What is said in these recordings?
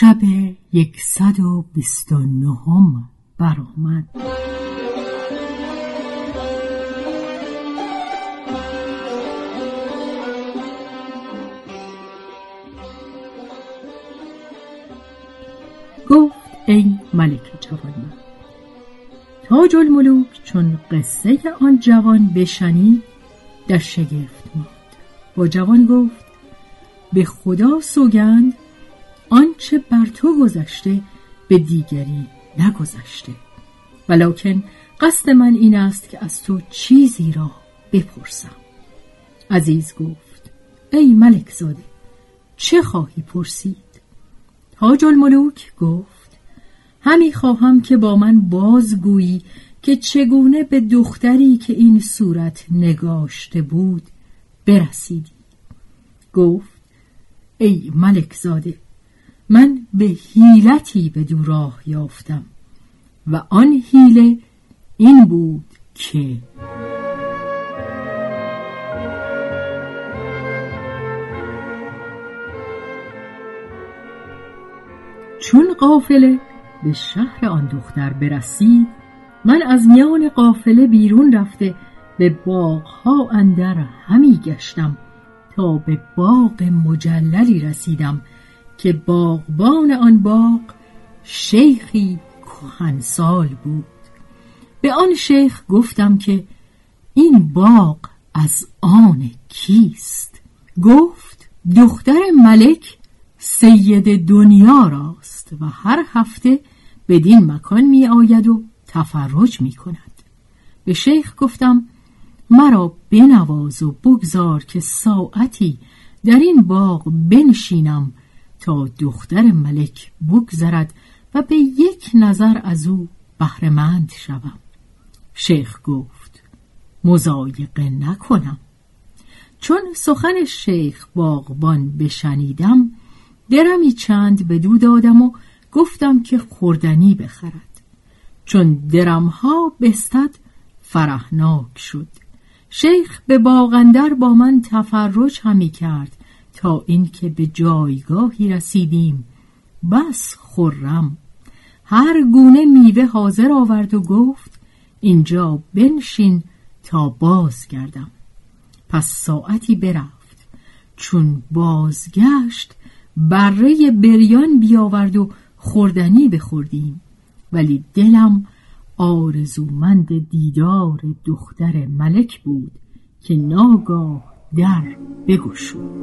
شب یکصد و بیست و نهم برآمد. گفت ای ملک جوان تاج الملوک چون قصه آن جوان بشنید در شگفت ماند. با جوان گفت به خدا سوگند آنچه بر تو گذشته به دیگری نگذشته. ولکن قصد من این است که از تو چیزی را بپرسم. عزیز گفت ای ملک زاده چه خواهی پرسید؟ تاج الملوک گفت همی خواهم که با من بازگویی که چگونه به دختری که این صورت نگاشته بود برسیدی. گفت ای ملک زاده من به حیلتی به دو راه یافتم و آن حیله این بود که چون قافله به شهر آن دختر برسید من از میان قافله بیرون رفته به باغها اندر همی گشتم تا به باغ مجللی رسیدم که باغبان آن باغ شیخی کهنسال بود. به آن شیخ گفتم که این باغ از آن کیست؟ گفت دختر ملک سید دنیا راست و هر هفته بدین مکان می آید و تفرج می کند به شیخ گفتم مرا بنواز و بگذار که ساعتی در این باغ بنشینم تا دختر ملک بگذرد و به یک نظر از او بهرهمند شوم. شیخ گفت مزایقه نکنم. چون سخن شیخ باغبان بشنیدم درمی چند به دو دادم و گفتم که خوردنی بخرد. چون درمها بستد فرهناک شد. شیخ به باغندر با من تفرج همی کرد. تا اینکه به جایگاهی رسیدیم. بس خرم. هر گونه میوه حاضر آورد و گفت اینجا بنشین تا باز گردم پس ساعتی برفت. چون بازگشت بره بریان بیاورد و خوردنی بخوردیم. ولی دلم آرزومند دیدار دختر ملک بود که ناگاه در بگشود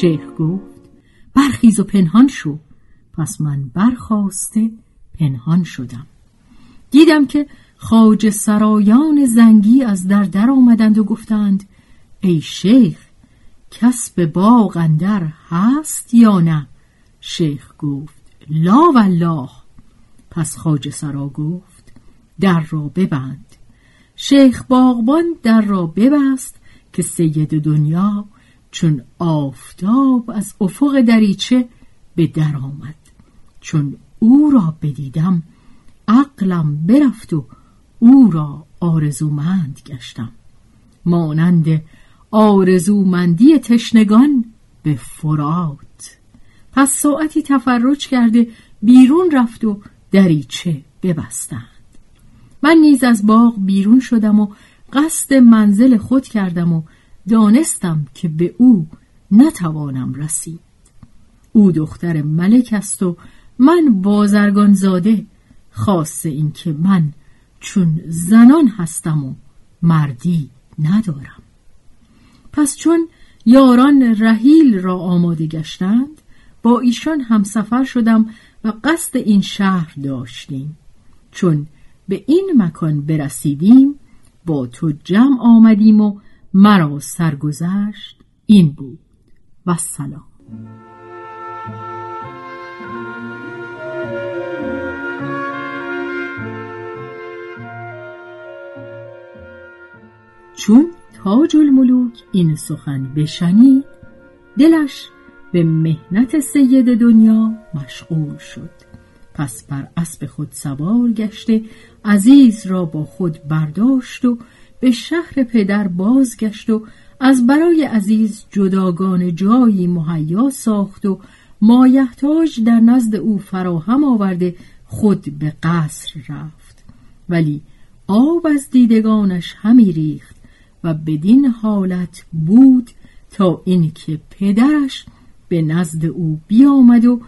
شیخ گفت برخیز و پنهان شو. پس من برخواسته پنهان شدم. دیدم که خاج سرایان زنگی از در در آمدند و گفتند ای شیخ کس به باغ اندر هست یا نه؟ شیخ گفت لا والله. پس خاج سرا گفت در را ببند. شیخ باغبان در را ببست که سید دنیا چون آفتاب از افق دریچه به در آمد. چون او را بدیدم عقلم برفت و او را آرزومند گشتم. مانند آرزومندی تشنگان به فرات. پس ساعتی تفرج کرده بیرون رفت و دریچه ببستند. من نیز از باغ بیرون شدم و قصد منزل خود کردم و دانستم که به او نتوانم رسید. او دختر ملک است و من بازرگان زاده خاصه اینکه من چون زنان هستم و مردی ندارم. پس چون یاران رحیل را آماده گشتند با ایشان همسفر شدم و قصد این شهر داشتیم. چون به این مکان برسیدیم با تو جمع آمدیم و مرا سرگذشت این بود. و سلام. چون تاج الملوک این سخن بشنید دلش به مهنت سید دنیا مشغول شد. پس بر اسب خود سوار گشته عزیز را با خود برداشت و به شهر پدر بازگشت و از برای عزیز جداگان جایی مهیا ساخت و مایحتاج در نزد او فراهم آورده خود به قصر رفت. ولی آب از دیدگانش همی ریخت. بدین حالت بود تا اینکه پدرش به نزد او بیامد و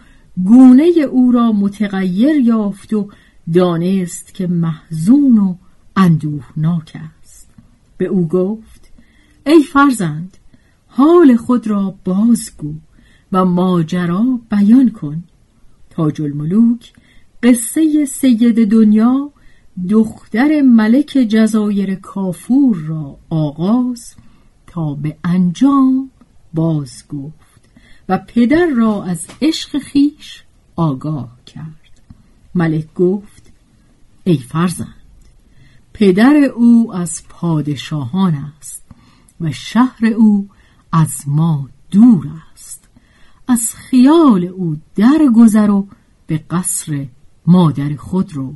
گونه او را متغیر یافت و دانست که محزون و اندوهناک است به او گفت ای فرزند حال خود را بازگو و ماجرا بیان کن. تاج الملوک قصه سید دنیا دختر ملک جزایر کافور را آغاز تا به انجام باز گفت و پدر را از عشق خیش آگاه کرد. ملک گفت ای فرزند پدر او از پادشاهان است و شهر او از ما دور است. از خیال او درگذر و به قصر مادر خود رو